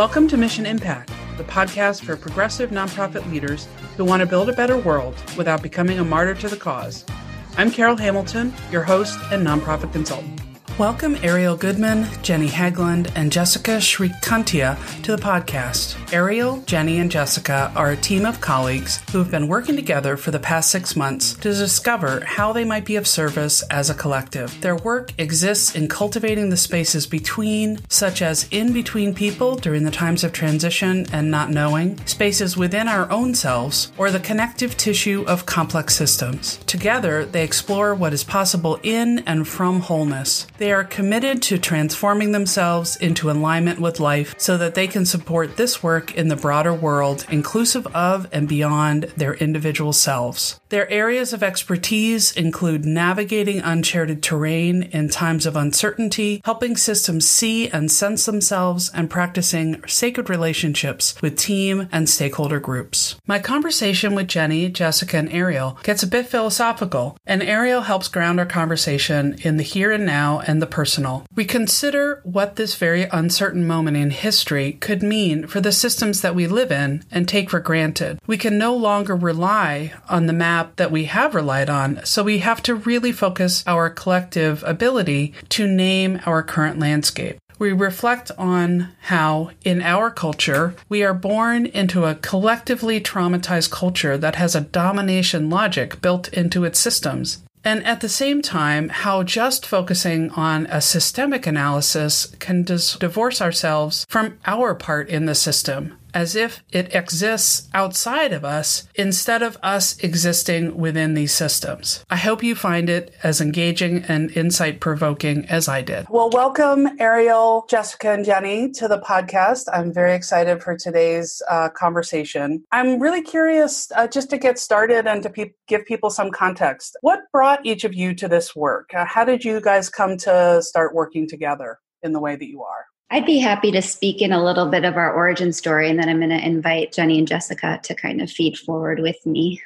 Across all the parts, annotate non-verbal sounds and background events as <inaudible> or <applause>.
Welcome to Mission Impact, the podcast for progressive nonprofit leaders who want to build a better world without becoming a martyr to the cause. I'm Carol Hamilton, your host and nonprofit consultant. Welcome Ariel Goodman, Jenny Hagland, and Jessica Srikantia to the podcast. Ariel, Jenny, and Jessica are a team of colleagues who have been working together for the past six months to discover how they might be of service as a collective. Their work exists in cultivating the spaces between, such as in between people during the times of transition and not knowing, spaces within our own selves, or the connective tissue of complex systems. Together, they explore what is possible in and from wholeness. They are committed to transforming themselves into alignment with life so that they can support this work in the broader world, inclusive of and beyond their individual selves. Their areas of expertise include navigating uncharted terrain in times of uncertainty, helping systems see and sense themselves, and practicing sacred relationships with team and stakeholder groups. My conversation with Jenny, Jessica, and Ariel gets a bit philosophical, and Ariel helps ground our conversation in the here and now and the personal. We consider what this very uncertain moment in history could mean for the systems that we live in and take for granted. We can no longer rely on the map that we have relied on, so we have to really focus our collective ability to name our current landscape. We reflect on how, in our culture, we are born into a collectively traumatized culture that has a domination logic built into its systems. And at the same time, how just focusing on a systemic analysis can dis- divorce ourselves from our part in the system as if it exists outside of us instead of us existing within these systems. I hope you find it as engaging and insight provoking as I did. Well, welcome, Ariel, Jessica, and Jenny to the podcast. I'm very excited for today's uh, conversation. I'm really curious uh, just to get started and to pe- give people some context. What brought each of you to this work? Uh, how did you guys come to start working together in the way that you are? I'd be happy to speak in a little bit of our origin story, and then I'm going to invite Jenny and Jessica to kind of feed forward with me.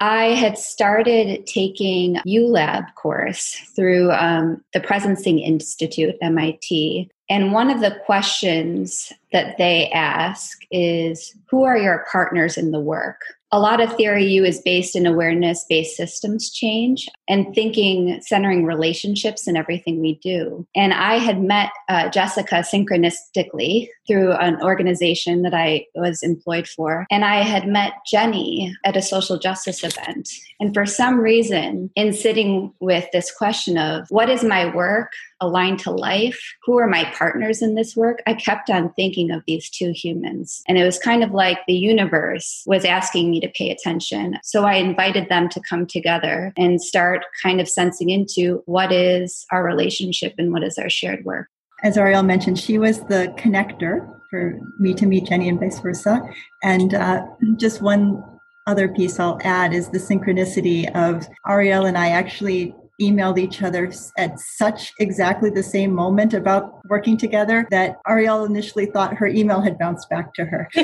I had started taking ULab course through um, the Presencing Institute, MIT. And one of the questions that they ask is Who are your partners in the work? A lot of theory u is based in awareness based systems change and thinking centering relationships in everything we do. And i had met uh, jessica synchronistically through an organization that i was employed for. And i had met jenny at a social justice event. And for some reason in sitting with this question of what is my work aligned to life who are my partners in this work i kept on thinking of these two humans and it was kind of like the universe was asking me to pay attention. So I invited them to come together and start kind of sensing into what is our relationship and what is our shared work. As Ariel mentioned, she was the connector for me to meet Jenny and vice versa. And uh, just one other piece I'll add is the synchronicity of Ariel and I actually emailed each other at such exactly the same moment about working together that Ariel initially thought her email had bounced back to her. <laughs>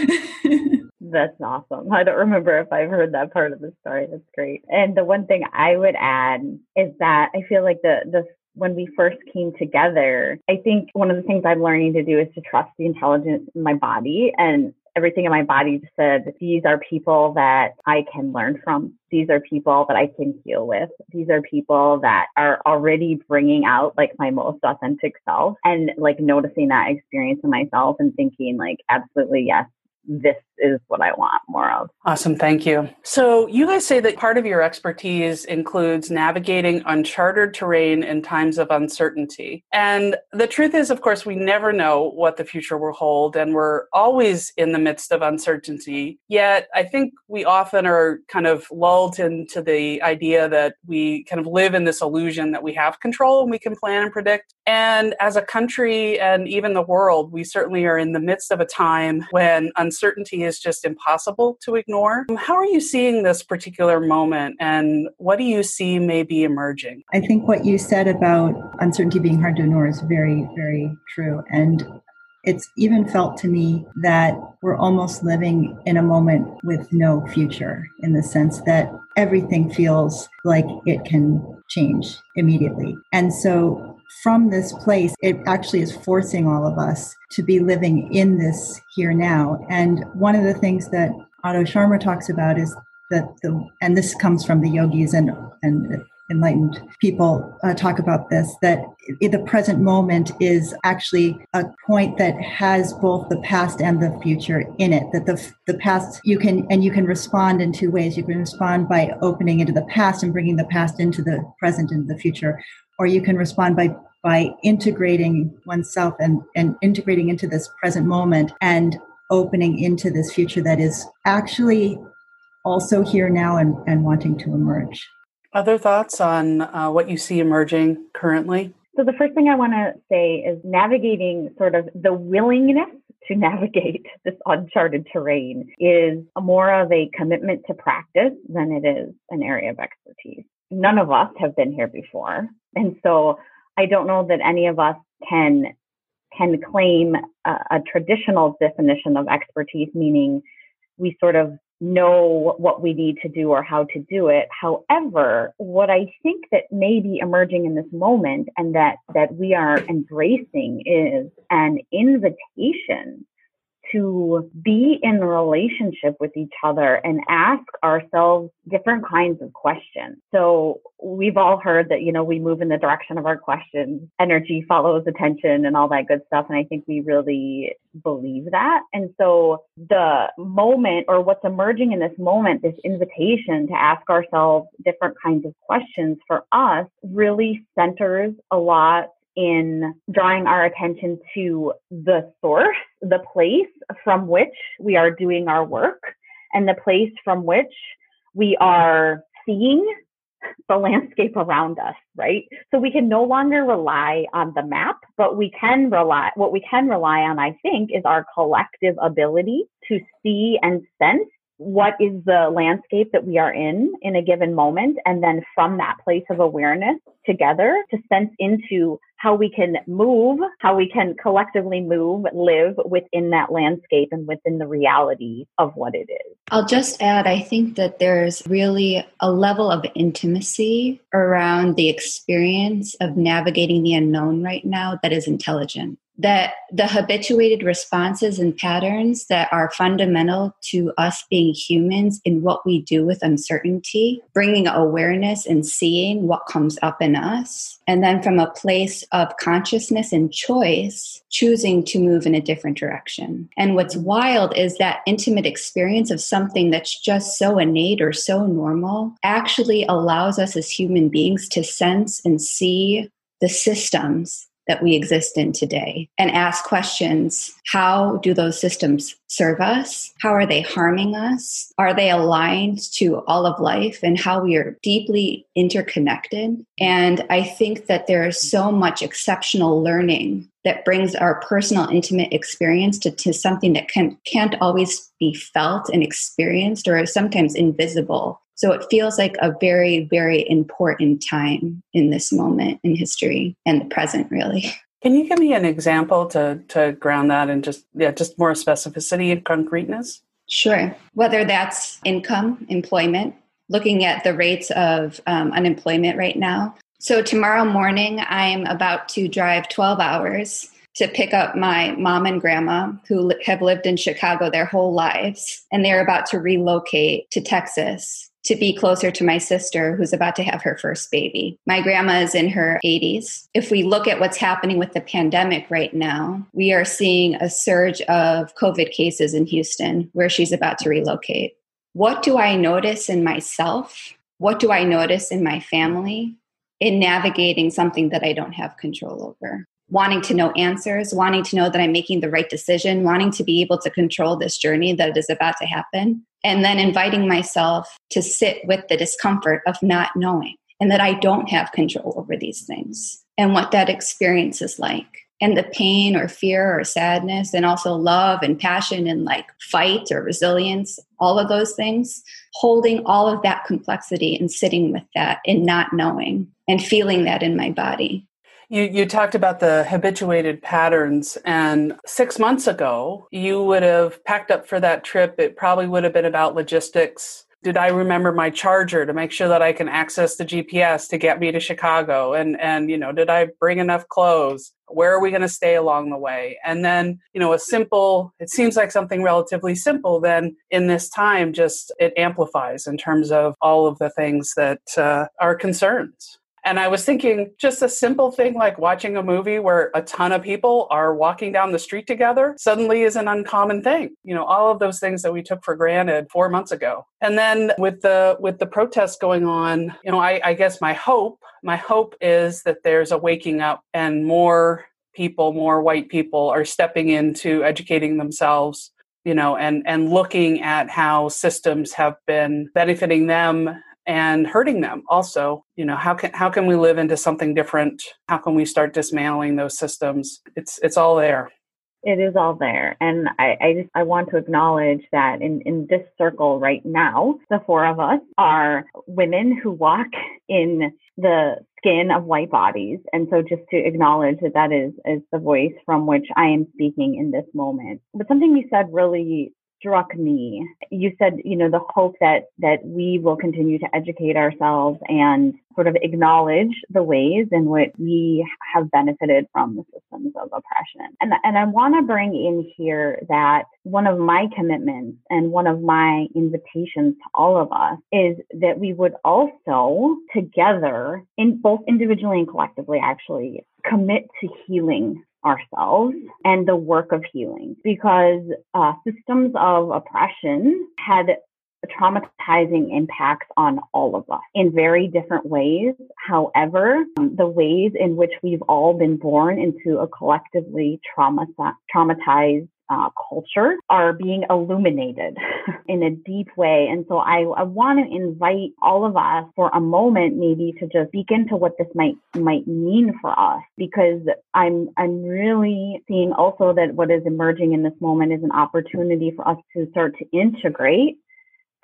That's awesome. I don't remember if I've heard that part of the story. That's great. And the one thing I would add is that I feel like the the when we first came together, I think one of the things I'm learning to do is to trust the intelligence in my body and everything in my body said, these are people that I can learn from. These are people that I can heal with. These are people that are already bringing out like my most authentic self and like noticing that experience in myself and thinking like, absolutely, yes, this is what I want more of. Awesome. Thank you. So, you guys say that part of your expertise includes navigating uncharted terrain in times of uncertainty. And the truth is, of course, we never know what the future will hold, and we're always in the midst of uncertainty. Yet, I think we often are kind of lulled into the idea that we kind of live in this illusion that we have control and we can plan and predict. And as a country and even the world, we certainly are in the midst of a time when uncertainty is just impossible to ignore. How are you seeing this particular moment and what do you see may be emerging? I think what you said about uncertainty being hard to ignore is very, very true. And it's even felt to me that we're almost living in a moment with no future in the sense that everything feels like it can change immediately. And so from this place, it actually is forcing all of us to be living in this here now. And one of the things that Otto Scharmer talks about is that the, and this comes from the yogis and, and enlightened people uh, talk about this that the present moment is actually a point that has both the past and the future in it that the the past you can and you can respond in two ways you can respond by opening into the past and bringing the past into the present and the future or you can respond by by integrating oneself and and integrating into this present moment and opening into this future that is actually also here now and, and wanting to emerge other thoughts on uh, what you see emerging currently? So, the first thing I want to say is navigating sort of the willingness to <laughs> navigate this uncharted terrain is more of a commitment to practice than it is an area of expertise. None of us have been here before. And so I don't know that any of us can can claim a, a traditional definition of expertise, meaning we sort of know what we need to do or how to do it. However, what I think that may be emerging in this moment and that, that we are embracing is an invitation to be in relationship with each other and ask ourselves different kinds of questions. So we've all heard that, you know, we move in the direction of our questions, energy follows attention and all that good stuff. And I think we really believe that. And so the moment or what's emerging in this moment, this invitation to ask ourselves different kinds of questions for us really centers a lot in drawing our attention to the source, the place from which we are doing our work, and the place from which we are seeing the landscape around us, right? So we can no longer rely on the map, but we can rely, what we can rely on, I think, is our collective ability to see and sense what is the landscape that we are in in a given moment and then from that place of awareness together to sense into how we can move how we can collectively move live within that landscape and within the reality of what it is. I'll just add i think that there's really a level of intimacy around the experience of navigating the unknown right now that is intelligent that the habituated responses and patterns that are fundamental to us being humans in what we do with uncertainty, bringing awareness and seeing what comes up in us. And then from a place of consciousness and choice, choosing to move in a different direction. And what's wild is that intimate experience of something that's just so innate or so normal actually allows us as human beings to sense and see the systems that we exist in today and ask questions how do those systems serve us? How are they harming us? Are they aligned to all of life and how we are deeply interconnected? And I think that there is so much exceptional learning that brings our personal intimate experience to, to something that can, can't always be felt and experienced or is sometimes invisible so it feels like a very, very important time in this moment in history and the present, really. <laughs> Can you give me an example to, to ground that in just yeah, just more specificity and concreteness? Sure. Whether that's income, employment, looking at the rates of um, unemployment right now. So tomorrow morning, I'm about to drive 12 hours to pick up my mom and grandma who have lived in Chicago their whole lives, and they're about to relocate to Texas to be closer to my sister who's about to have her first baby. My grandma is in her 80s. If we look at what's happening with the pandemic right now, we are seeing a surge of COVID cases in Houston where she's about to relocate. What do I notice in myself? What do I notice in my family in navigating something that I don't have control over? wanting to know answers, wanting to know that I'm making the right decision, wanting to be able to control this journey that is about to happen, and then inviting myself to sit with the discomfort of not knowing and that I don't have control over these things and what that experience is like. And the pain or fear or sadness, and also love and passion and like fight or resilience, all of those things, holding all of that complexity and sitting with that and not knowing and feeling that in my body. You, you talked about the habituated patterns, and six months ago, you would have packed up for that trip. It probably would have been about logistics, did I remember my charger to make sure that I can access the GPS to get me to Chicago? And and you know, did I bring enough clothes? Where are we going to stay along the way? And then, you know, a simple, it seems like something relatively simple, then in this time, just it amplifies in terms of all of the things that uh, are concerns. And I was thinking just a simple thing like watching a movie where a ton of people are walking down the street together suddenly is an uncommon thing. You know, all of those things that we took for granted four months ago. And then with the with the protests going on, you know, I, I guess my hope, my hope is that there's a waking up and more people, more white people are stepping into educating themselves you know and and looking at how systems have been benefiting them and hurting them also you know how can how can we live into something different? How can we start dismantling those systems? It's it's all there. It is all there. And i i just i want to acknowledge that in in this circle right now the four of us are women who walk in the skin of white bodies. And so just to acknowledge that that is is the voice from which i am speaking in this moment. But something you said really struck me. You said, you know, the hope that that we will continue to educate ourselves and sort of acknowledge the ways in which we have benefited from the systems of oppression. And and I want to bring in here that one of my commitments and one of my invitations to all of us is that we would also together in both individually and collectively actually commit to healing ourselves and the work of healing because uh, systems of oppression had traumatizing impacts on all of us in very different ways. However, um, the ways in which we've all been born into a collectively trauma- traumatized uh, culture are being illuminated <laughs> in a deep way. And so I, I want to invite all of us for a moment, maybe to just speak into what this might, might mean for us, because I'm, I'm really seeing also that what is emerging in this moment is an opportunity for us to start to integrate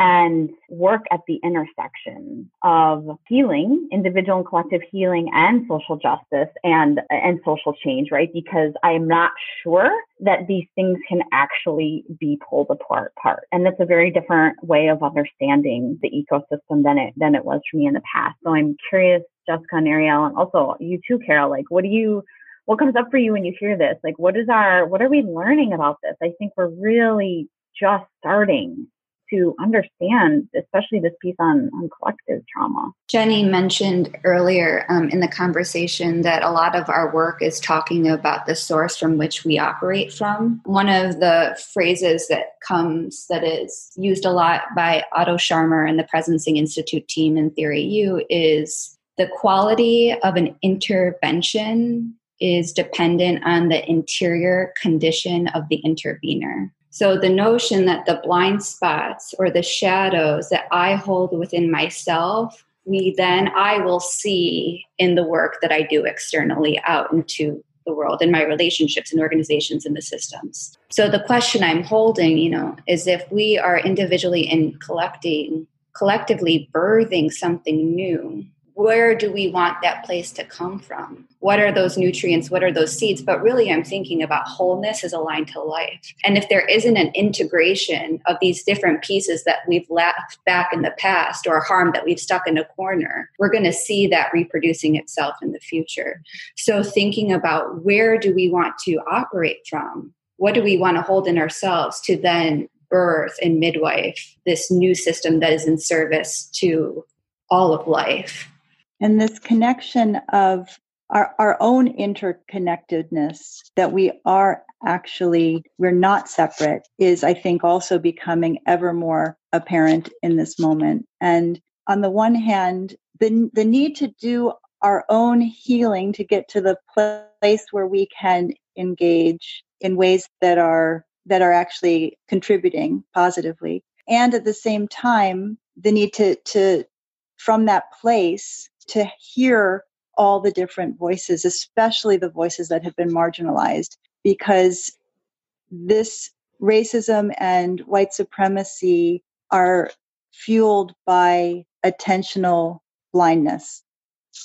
and work at the intersection of healing, individual and collective healing and social justice and, and social change, right? Because I am not sure that these things can actually be pulled apart, apart. And that's a very different way of understanding the ecosystem than it, than it was for me in the past. So I'm curious, Jessica and Ariel, and also you too, Carol, like, what do you, what comes up for you when you hear this? Like, what is our, what are we learning about this? I think we're really just starting to understand, especially this piece on, on collective trauma. Jenny mentioned earlier um, in the conversation that a lot of our work is talking about the source from which we operate from. One of the phrases that comes that is used a lot by Otto Scharmer and the Presencing Institute team in Theory U is the quality of an intervention is dependent on the interior condition of the intervener. So the notion that the blind spots or the shadows that I hold within myself, we then I will see in the work that I do externally out into the world in my relationships and organizations and the systems. So the question I'm holding, you know, is if we are individually and collecting collectively birthing something new where do we want that place to come from? What are those nutrients? What are those seeds? But really, I'm thinking about wholeness as aligned to life. And if there isn't an integration of these different pieces that we've left back in the past or harm that we've stuck in a corner, we're going to see that reproducing itself in the future. So, thinking about where do we want to operate from? What do we want to hold in ourselves to then birth and midwife this new system that is in service to all of life? And this connection of our, our own interconnectedness that we are actually we're not separate is i think also becoming ever more apparent in this moment. And on the one hand the, the need to do our own healing to get to the place where we can engage in ways that are that are actually contributing positively. And at the same time the need to to from that place to hear all the different voices, especially the voices that have been marginalized, because this racism and white supremacy are fueled by attentional blindness.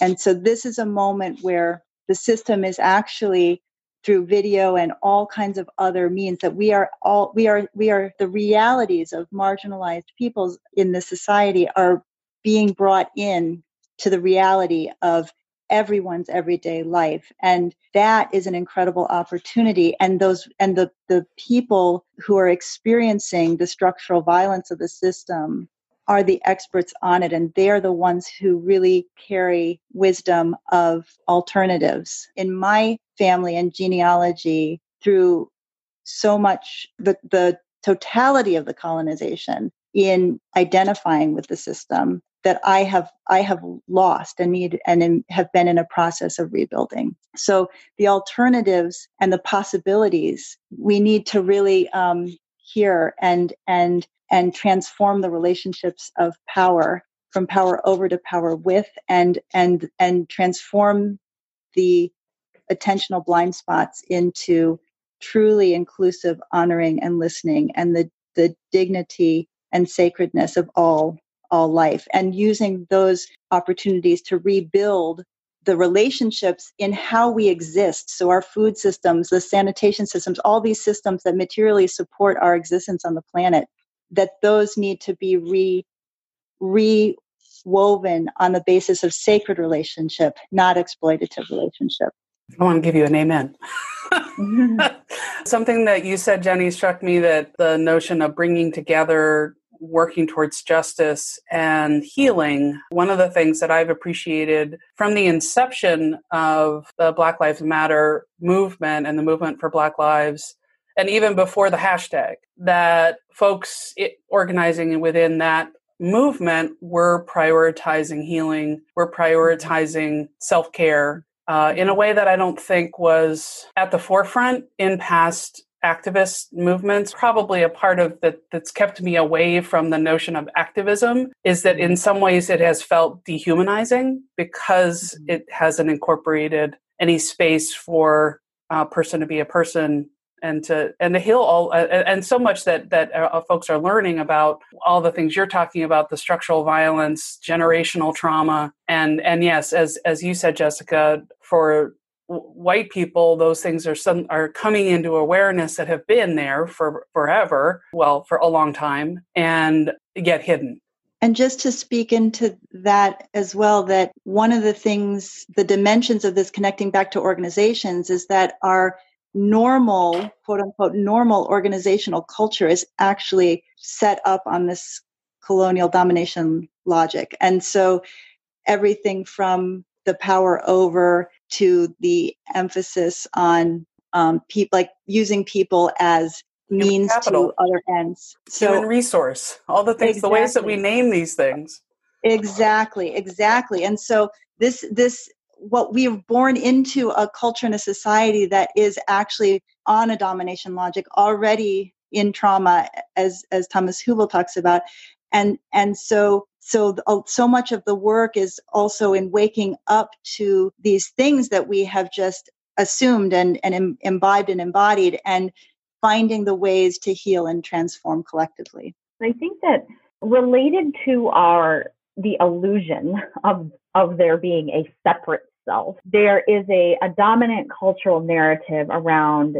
And so this is a moment where the system is actually through video and all kinds of other means that we are all we are we are the realities of marginalized peoples in the society are being brought in to the reality of everyone's everyday life and that is an incredible opportunity and those and the the people who are experiencing the structural violence of the system are the experts on it and they're the ones who really carry wisdom of alternatives. In my family and genealogy through so much the the totality of the colonization in identifying with the system that I have I have lost and need and in, have been in a process of rebuilding. So the alternatives and the possibilities we need to really um, hear and and and transform the relationships of power from power over to power with and and and transform the attentional blind spots into truly inclusive honoring and listening and the the dignity and sacredness of all all life and using those opportunities to rebuild the relationships in how we exist. So our food systems the sanitation systems all these systems that materially support our existence on the planet that those need to be re rewoven on the basis of sacred relationship not exploitative relationship. I want to give you an amen. Mm-hmm. <laughs> Something that you said, Jenny, struck me that the notion of bringing together working towards justice and healing. One of the things that I've appreciated from the inception of the Black Lives Matter movement and the movement for Black Lives, and even before the hashtag, that folks organizing within that movement were prioritizing healing, were prioritizing self care, uh, in a way that I don't think was at the forefront in past activist movements. Probably a part of that that's kept me away from the notion of activism is that in some ways it has felt dehumanizing because mm-hmm. it hasn't incorporated any space for a person to be a person and to and to heal all uh, and so much that that uh, folks are learning about all the things you're talking about the structural violence generational trauma and and yes as as you said jessica for white people those things are some are coming into awareness that have been there for forever well for a long time and get hidden and just to speak into that as well, that one of the things, the dimensions of this connecting back to organizations is that our normal, quote unquote, normal organizational culture is actually set up on this colonial domination logic. And so everything from the power over to the emphasis on um, people, like using people as means to other ends. So, Human resource, all the things, exactly. the ways that we name these things. Exactly, exactly. And so this this what we have born into a culture and a society that is actually on a domination logic already in trauma as as thomas hübl talks about and and so so uh, so much of the work is also in waking up to these things that we have just assumed and and imbibed and embodied and finding the ways to heal and transform collectively i think that related to our the illusion of of there being a separate self. There is a, a dominant cultural narrative around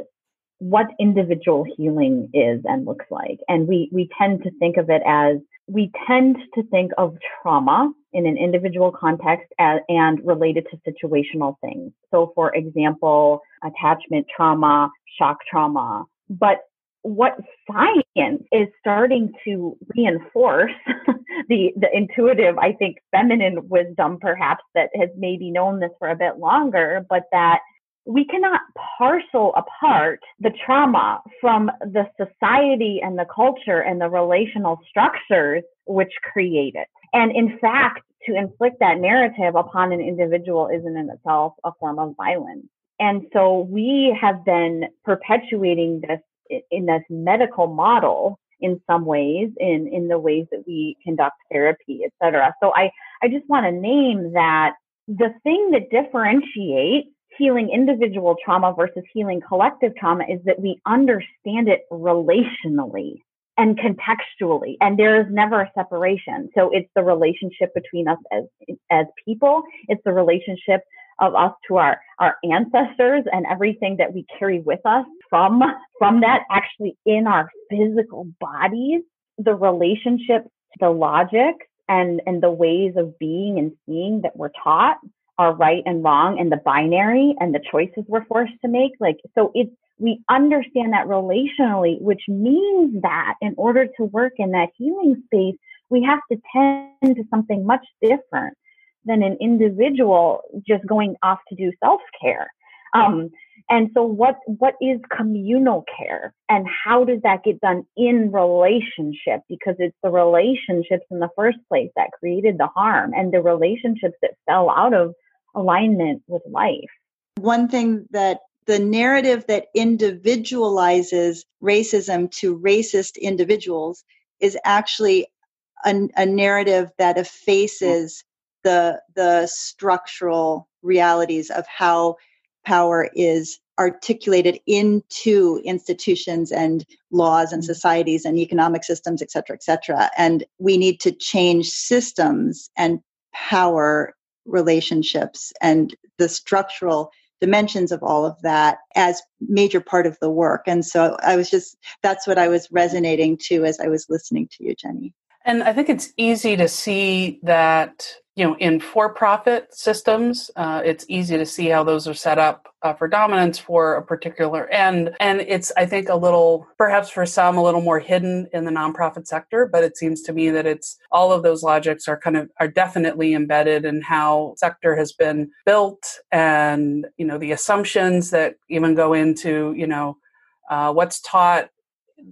what individual healing is and looks like. And we, we tend to think of it as we tend to think of trauma in an individual context as, and related to situational things. So, for example, attachment trauma, shock trauma. But what science is starting to reinforce <laughs> the the intuitive i think feminine wisdom perhaps that has maybe known this for a bit longer but that we cannot parcel apart the trauma from the society and the culture and the relational structures which create it. And in fact to inflict that narrative upon an individual isn't in itself a form of violence. And so we have been perpetuating this in this medical model in some ways in in the ways that we conduct therapy et cetera. So i i just want to name that the thing that differentiates healing individual trauma versus healing collective trauma is that we understand it relationally and contextually and there is never a separation. So it's the relationship between us as as people. It's the relationship of us to our, our ancestors and everything that we carry with us from, from that actually in our physical bodies, the relationships, the logic and, and the ways of being and seeing that we're taught are right and wrong and the binary and the choices we're forced to make. Like, so it's, we understand that relationally, which means that in order to work in that healing space, we have to tend to something much different than an individual just going off to do self care. Um, and so what, what is communal care and how does that get done in relationship? Because it's the relationships in the first place that created the harm and the relationships that fell out of alignment with life. One thing that the narrative that individualizes racism to racist individuals is actually a, a narrative that effaces the the structural realities of how power is articulated into institutions and laws and mm-hmm. societies and economic systems et cetera et cetera and we need to change systems and power relationships and the structural dimensions of all of that as major part of the work. And so i was just that's what i was resonating to as i was listening to you jenny and I think it's easy to see that, you know, in for profit systems, uh, it's easy to see how those are set up uh, for dominance for a particular end. And it's, I think, a little, perhaps for some, a little more hidden in the nonprofit sector. But it seems to me that it's all of those logics are kind of, are definitely embedded in how sector has been built and, you know, the assumptions that even go into, you know, uh, what's taught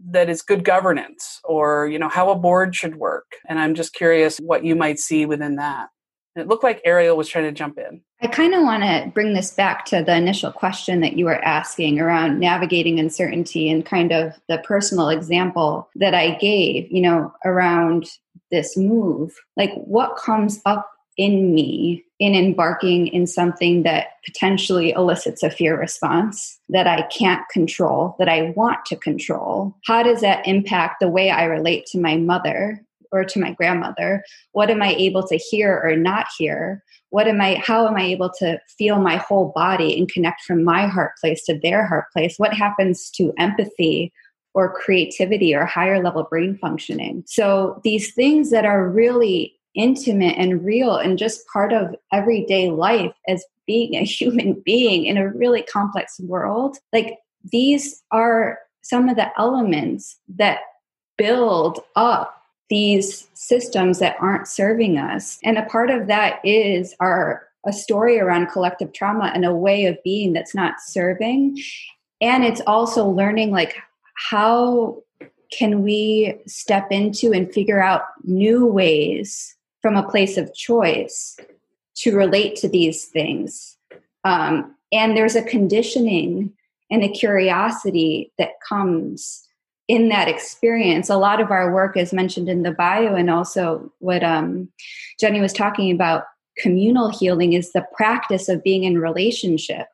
that is good governance or you know how a board should work and i'm just curious what you might see within that. It looked like ariel was trying to jump in. I kind of want to bring this back to the initial question that you were asking around navigating uncertainty and kind of the personal example that i gave you know around this move. Like what comes up in me in embarking in something that potentially elicits a fear response that I can't control, that I want to control? How does that impact the way I relate to my mother or to my grandmother? What am I able to hear or not hear? What am I how am I able to feel my whole body and connect from my heart place to their heart place? What happens to empathy or creativity or higher level brain functioning? So these things that are really intimate and real and just part of everyday life as being a <laughs> human being in a really complex world. Like these are some of the elements that build up these systems that aren't serving us. And a part of that is our a story around collective trauma and a way of being that's not serving. And it's also learning like how can we step into and figure out new ways from a place of choice to relate to these things. Um, and there's a conditioning and a curiosity that comes in that experience. A lot of our work is mentioned in the bio, and also what um, Jenny was talking about communal healing is the practice of being in relationship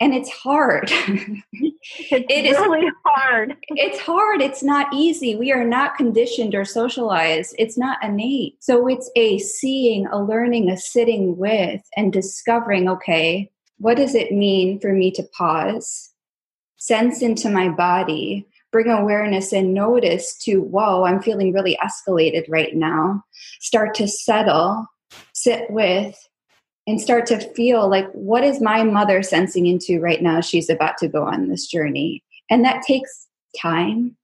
and it's hard. <laughs> it's it is really hard. It's hard. It's not easy. We are not conditioned or socialized. It's not innate. So it's a seeing, a learning, a sitting with, and discovering okay, what does it mean for me to pause, sense into my body, bring awareness and notice to, whoa, I'm feeling really escalated right now. Start to settle, sit with, and start to feel like what is my mother sensing into right now? She's about to go on this journey. And that takes time.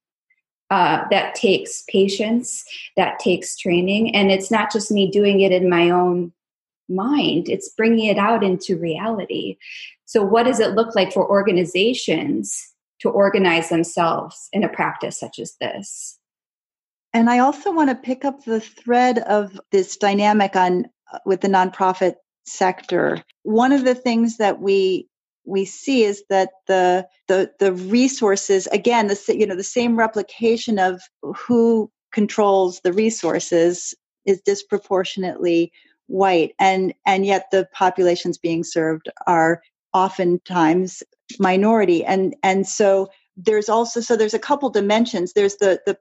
Uh, that takes patience. That takes training. And it's not just me doing it in my own mind. It's bringing it out into reality. So what does it look like for organizations to organize themselves in a practice such as this? And i also want to pick up the thread of this dynamic on uh, with the nonprofit sector. One of the things that we we see is that the the the resources again the you know the same replication of who controls the resources is disproportionately white and and yet the populations being served are oftentimes minority and and so there's also so there's a couple dimensions. There's the the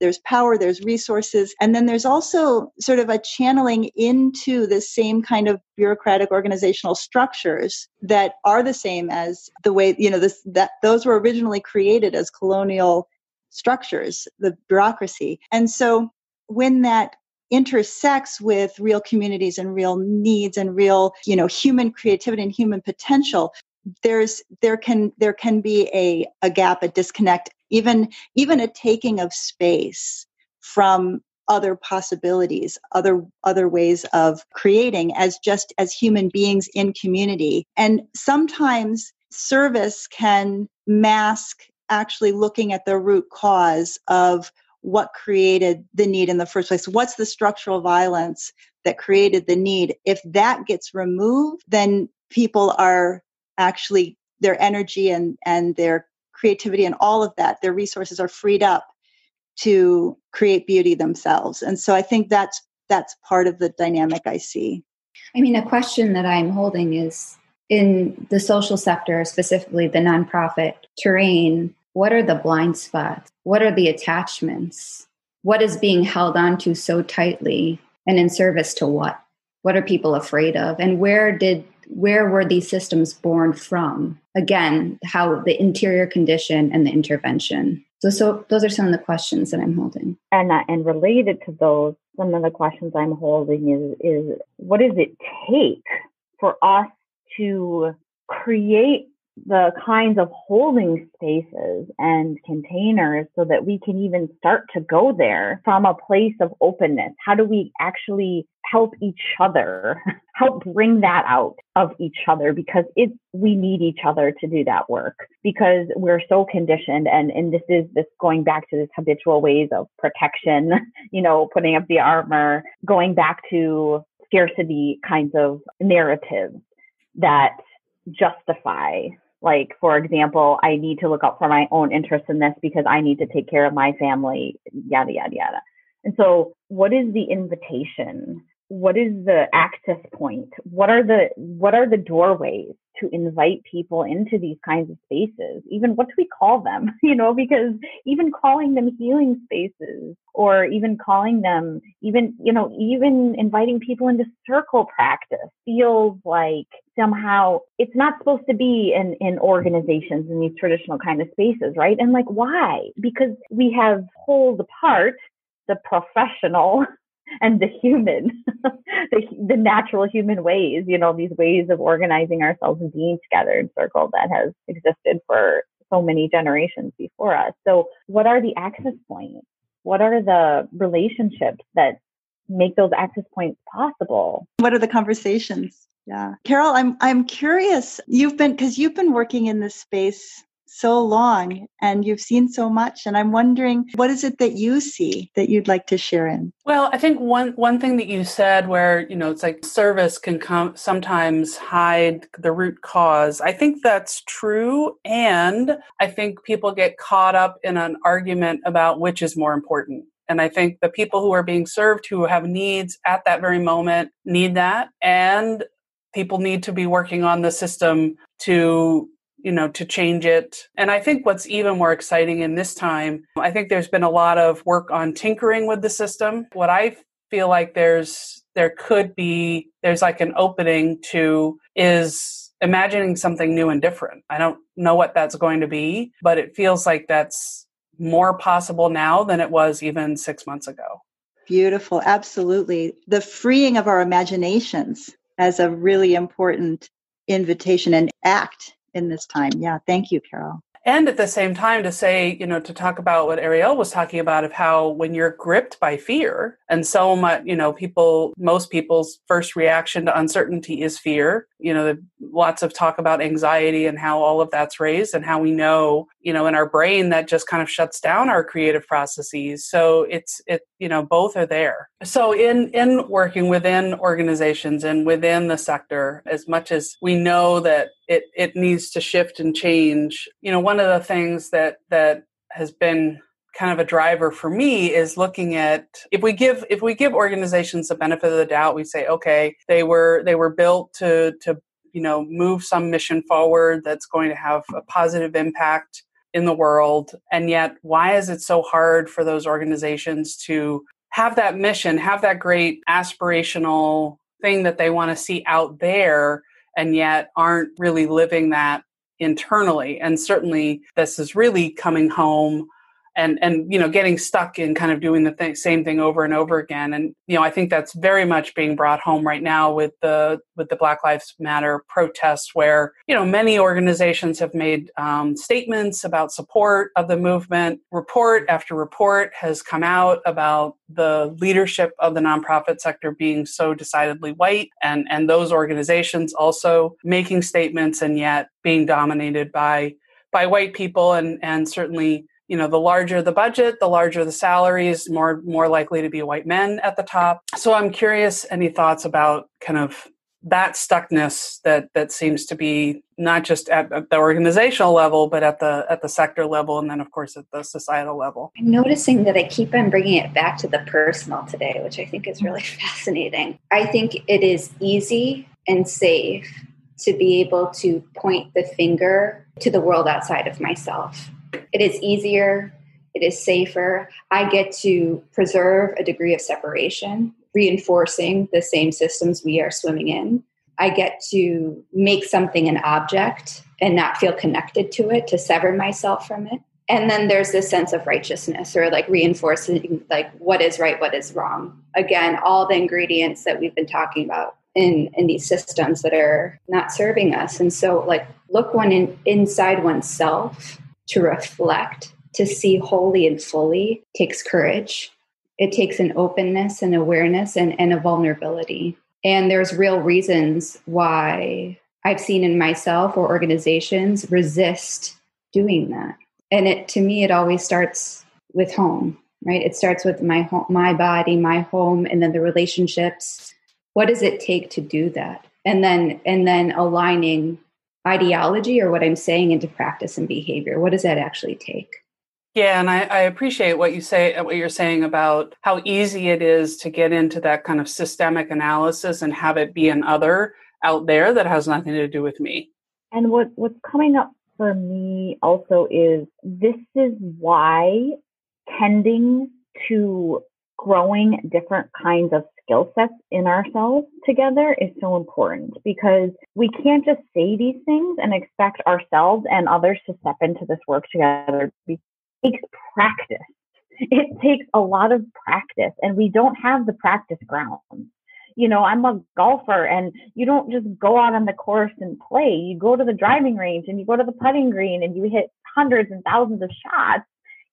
there's power there's resources and then there's also sort of a channeling into the same kind of bureaucratic organizational structures that are the same as the way you know this that those were originally created as colonial structures the bureaucracy. And so when that intersects with real communities and real needs and real you know human creativity and human potential there's there can there can be a, a gap a disconnect even even a taking of space from other possibilities other other ways of creating as just as human beings in community. And sometimes service can mask actually looking at the root cause of what created the need in the first place. What's the structural violence that created the need? If that gets removed then people are actually their energy and and their creativity and all of that their resources are freed up to create beauty themselves. And so i think that's that's part of the dynamic i see. I mean a question that i'm holding is in the social sector specifically the nonprofit terrain what are the blind spots? What are the attachments? What is being held on to so tightly and in service to what? What are people afraid of? And where did where were these systems born from? Again, how the interior condition and the intervention. So, so those are some of the questions that I'm holding. And uh, and related to those, some of the questions I'm holding is is what does it take for us to create the kinds of holding spaces and containers so that we can even start to go there from a place of openness? How do we actually help each other, <laughs> help bring that out of each other? Because it, we need each other to do that work because we're so conditioned. And, and this is this going back to this habitual ways of protection, <laughs> you know, putting up the armor, going back to scarcity kinds of narratives that justify like for example i need to look out for my own interests in this because i need to take care of my family yada yada yada. And so what is the invitation what is the access point? What are the what are the doorways to invite people into these kinds of spaces? Even what do we call them? <laughs> You know because even calling them healing spaces or even calling them even you know even inviting people into circle practice feels like somehow it's not supposed to be in in organizations in these traditional kind of spaces right? And like why? Because we have pulled apart the professional <laughs> and the human, <laughs> the, the natural human ways, you know, these ways of organizing ourselves and being together in circle that has existed for so many generations before us. So what are the access points? What are the relationships that make those access points possible? What are the conversations? Yeah. Carol, I'm I'm curious. You've been because you've been working in this space so long and you've seen so much and i'm wondering what is it that you see that you'd like to share in well i think one one thing that you said where you know it's like service can come sometimes hide the root cause i think that's true and i think people get caught up in an argument about which is more important and I think the people who are being served who have needs at that very moment need that. And people need to be working on the system to you know to change it. And i think what's even more exciting in this time i think there's been a lot of work on tinkering with the system. What i feel like there's there could be there's like an opening to is imagining something new and different. I don't know what that's going to be but it feels like that's more possible now than it was even 6 months ago. Beautiful. Absolutely. The freeing of our imaginations as a really important invitation and act in this time. Yeah, thank you, Carol. And at the same time to say you know to talk about what ariel was talking about of how when you're gripped by fear and so much you know people most people's first reaction to uncertainty is fear. You know lots of talk about anxiety and how all of that's raised and how we know you know in our brain that just kind of shuts down our creative processes. So it's it you know both are there. So in in working within organizations and within the sector as much as we know that it it needs to shift and change you know one of the things that that has been kind of a driver for me is looking at if we give if we give organizations the benefit of the doubt we say okay they were they were built to to you know move some mission forward that's going to have a positive impact in the world. And yet, why is it so hard for those organizations to have that mission, have that great aspirational thing that they want to see out there, and yet aren't really living that internally? And certainly, this is really coming home and and you know getting stuck in kind of doing the th- same thing over and over again. And you know i think that's very much being brought home right now with the with the black lives matter protests where you know many organizations have made um, statements about support of the movement. Report after report has come out about the leadership of the nonprofit sector being so decidedly white and and those organizations also making statements and yet being dominated by by white people and and certainly you know the larger the budget the larger the salaries more more likely to be white men at the top. So i'm curious any thoughts about kind of that stuckness that that seems to be not just at, at, the organizational level but at the at the sector level and then of course at the societal level? I'm noticing that i keep on bringing it back to the personal today which i think is really <laughs> fascinating. I think it is easy and safe to be able to point the finger to the world outside of myself it is easier, it is safer. I get to preserve a degree of separation, reinforcing the same systems we are swimming in. I get to make something an object and not feel connected to it, to sever myself from it. And then there's this sense of righteousness or like reinforcing like what is right, what is wrong. Again, all the ingredients that we've been talking about in, in these systems that are not serving us. And so like look one in, inside oneself to reflect, to see wholly and fully takes courage. It takes an openness and awareness and, and a vulnerability. And there's real reasons why I've seen in myself or organizations resist doing that. And it to me, it always starts with home, right? It starts with my home, my body, my home, and then the relationships. What does it take to do that? And then and then aligning ideology or what I'm saying into practice and behavior? What does that actually take? Yeah, and I, I, appreciate what you say, uh, what you're saying about how easy it is to get into that kind of systemic analysis and have it be an other out there that has nothing to do with me. And what what's coming up for me also is this is why tending to growing different kinds of skill sets in ourselves together is so important because we can't just say these things and expect ourselves and others to step into this work together. It takes practice. It takes a lot of practice and we don't have the practice grounds. You know, I'm a golfer and you don't just go out on the course and play. You go to the driving range and you go to the putting green and you hit hundreds and thousands of shots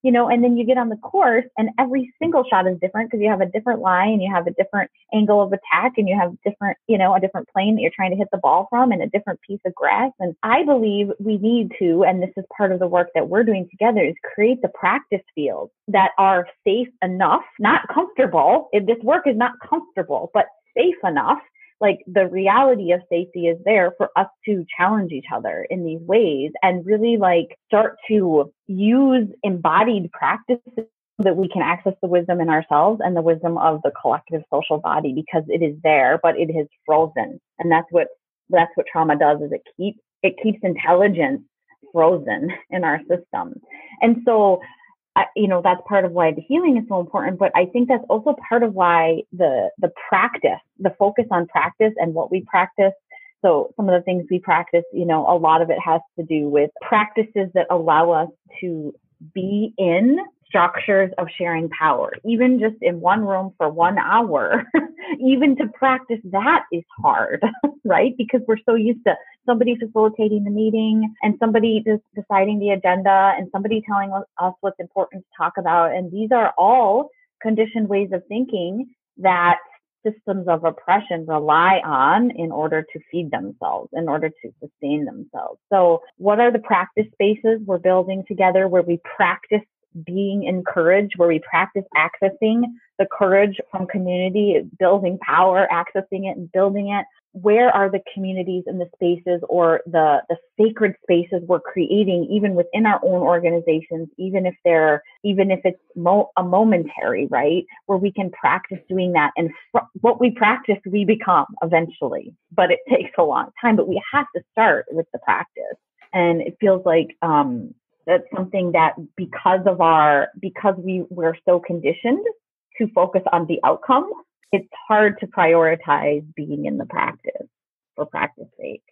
you know, and then you get on the course and every single shot is different because you have a different lie and you have a different angle of attack and you have different, you know, a different plane that you're trying to hit the ball from and a different piece of grass. And I believe we need to, and this is part of the work that we're doing together is create the practice fields that are safe enough, not comfortable. If this work is not comfortable, but safe enough like the reality of safety is there for us to challenge each other in these ways and really like start to use embodied practices that we can access the wisdom in ourselves and the wisdom of the collective social body because it is there but it is frozen. And that's what that's what trauma does is it keeps it keeps intelligence frozen in our system. And so You know that's part of why the healing is so important but i think that's also part of why the the practice the focus on practice and what we practice. So some of the things we practice you know a lot of it has to do with practices that allow us to be in structures of sharing power even just in one room for one hour <laughs> even to practice that is hard <laughs> right because we're so used to somebody facilitating the meeting and somebody just deciding the agenda and somebody telling us what's important to talk about. And these are all conditioned ways of thinking that systems of oppression rely on in order to feed themselves, in order to sustain themselves. So what are the practice spaces we're building together where we practice being encouraged, where we practice accessing the courage from community, building power, accessing it and building it, where are the communities and the spaces or the, the sacred spaces we're creating even within our own organizations even if they're even if it's mo- a momentary right? Where we can practice doing that and fr- what we practice we become eventually. But it takes a long time but we have to start with the practice. And it feels like um, That's something that because of our, because we, we're so conditioned to focus on the outcome, it's hard to prioritize being in the practice for practice sake.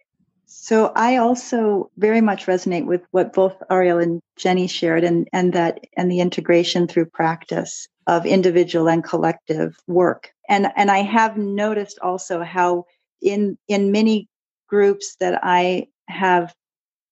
So I also very much resonate with what both Ariel and Jenny shared and, and that and the integration through practice of individual and collective work. And and I have noticed also how in in many groups that I have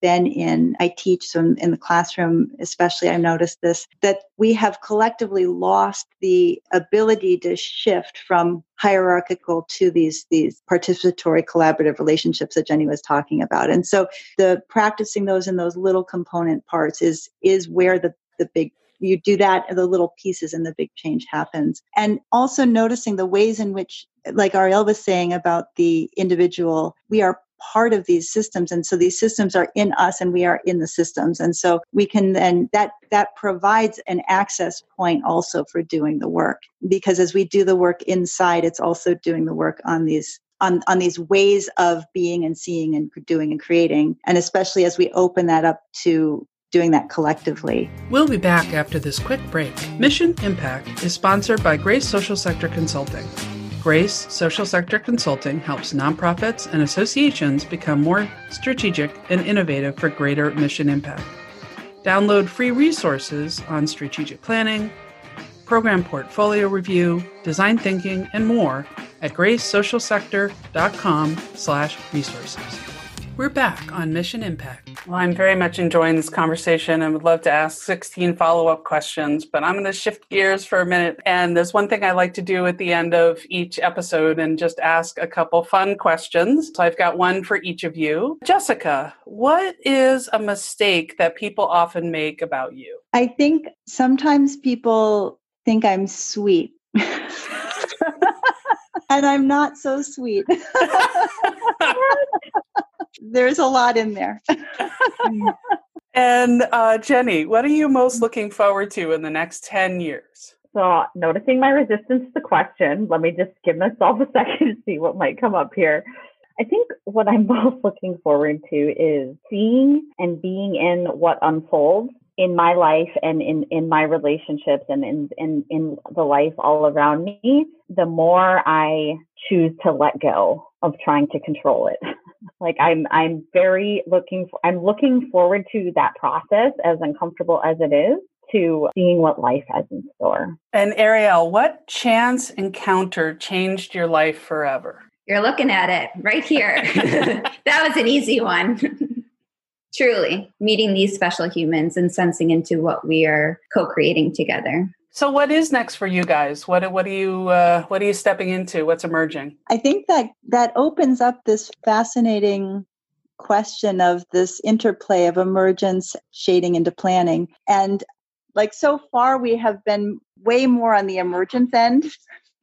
been in, I teach, so in, in the classroom, especially, I noticed this, that we have collectively lost the ability to shift from hierarchical to these, these participatory collaborative relationships that Jenny was talking about. And so the practicing those in those little component parts is, is where the, the big you do that the little pieces and the big change happens and also noticing the ways in which like ariel was saying about the individual we are part of these systems and so these systems are in us and we are in the systems and so we can then that that provides an access point also for doing the work because as we do the work inside it's also doing the work on these on, on these ways of being and seeing and doing and creating and especially as we open that up to doing that collectively. We'll be back after this quick break. Mission Impact is sponsored by Grace Social Sector Consulting. Grace Social Sector Consulting helps nonprofits and associations become more strategic and innovative for greater mission impact. Download free resources on strategic planning, program portfolio review, design thinking, and more at gracesocialsector.com/resources. We're back on Mission Impact. Well, I'm very much enjoying this conversation and would love to ask 16 follow up questions, but I'm going to shift gears for a minute. And there's one thing I like to do at the end of each episode and just ask a couple fun questions. So I've got one for each of you. Jessica, what is a mistake that people often make about you? I think sometimes people think I'm sweet. <laughs> and I'm not so sweet. <laughs> <laughs> There's a lot in there. <laughs> and uh, Jenny, what are you most looking forward to in the next 10 years? So, noticing my resistance to the question, let me just give myself a <laughs> second to see what might come up here. I think what I'm <laughs> most looking forward to is seeing and being in what unfolds in my life and in, in my relationships and in, in, in the life all around me, the more I choose to let go of trying to control it. <laughs> like I'm, I'm very looking, for, I'm looking forward to that process as uncomfortable as it is to seeing what life has in store. And Ariel, what chance encounter changed your life forever? You're looking at it right here. <laughs> that was an easy one. <laughs> Truly, meeting these special humans and sensing into what we are co-creating together. So, what is next for you guys? What what are you uh, what are you stepping into? What's emerging? I think that that opens up this fascinating question of this interplay of emergence shading into planning, and like so far we have been way more on the emergence end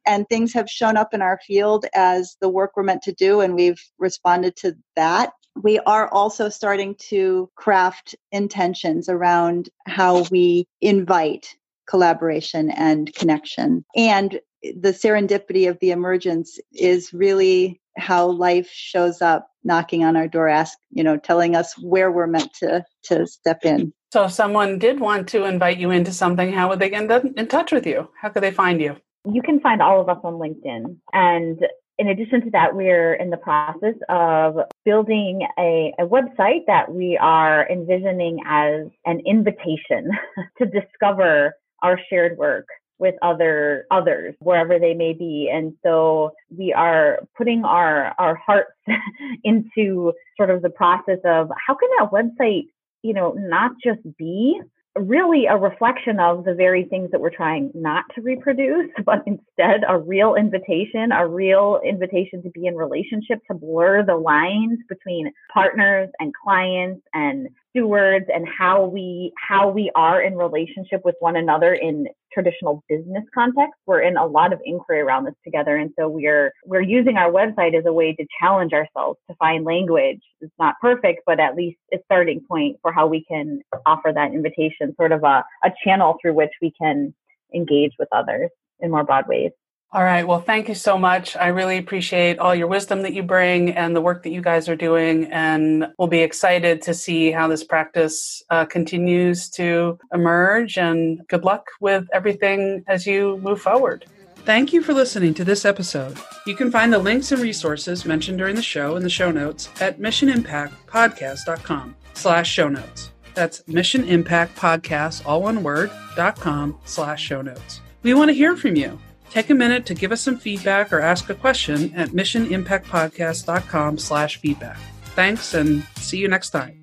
and things have shown up in our field as the work we're meant to do and we've responded to that we are also starting to craft intentions around how we invite collaboration and connection. And the serendipity of the emergence is really how life shows up knocking on our door ask you know telling us where we're meant to to step in. So if someone did want to invite you into something how would they get in touch with you? How could they find you? You can find all of us on linkedin. And in addition to that, we're in the process of building a, a, website that we are envisioning as an invitation <laughs> to discover our shared work with other others wherever they may be. And so we are putting our our hearts <laughs> into sort of the process of how can that website you know not just be really a reflection of the very things that we're trying not to reproduce, <laughs> but instead a real invitation, a real invitation to be in relationship, to blur the lines between partners and clients and stewards and how we how we are in relationship with one another in traditional business context we're in a lot of inquiry around this together. And so we're we're using our website as a way to challenge ourselves to find language. It's not perfect but at least a starting point for how we can offer that invitation sort of a, a channel through which we can engage with others in more broad ways All right. Well, thank you so much. I really appreciate all your wisdom that you bring and the work that you guys are doing. And we'll be excited to see how this practice uh, continues to emerge. And good luck with everything as you move forward. Thank you for listening to this episode. You can find the links and resources mentioned during the show in the show notes at missionimpactpodcast.com slash show notes. That's Mission Impact Podcast, all one word, dot com slash show notes. We want to hear from you. Take a minute to give us some feedback or ask a question at missionimpactpodcast.com slash feedback. Thanks and see you next time.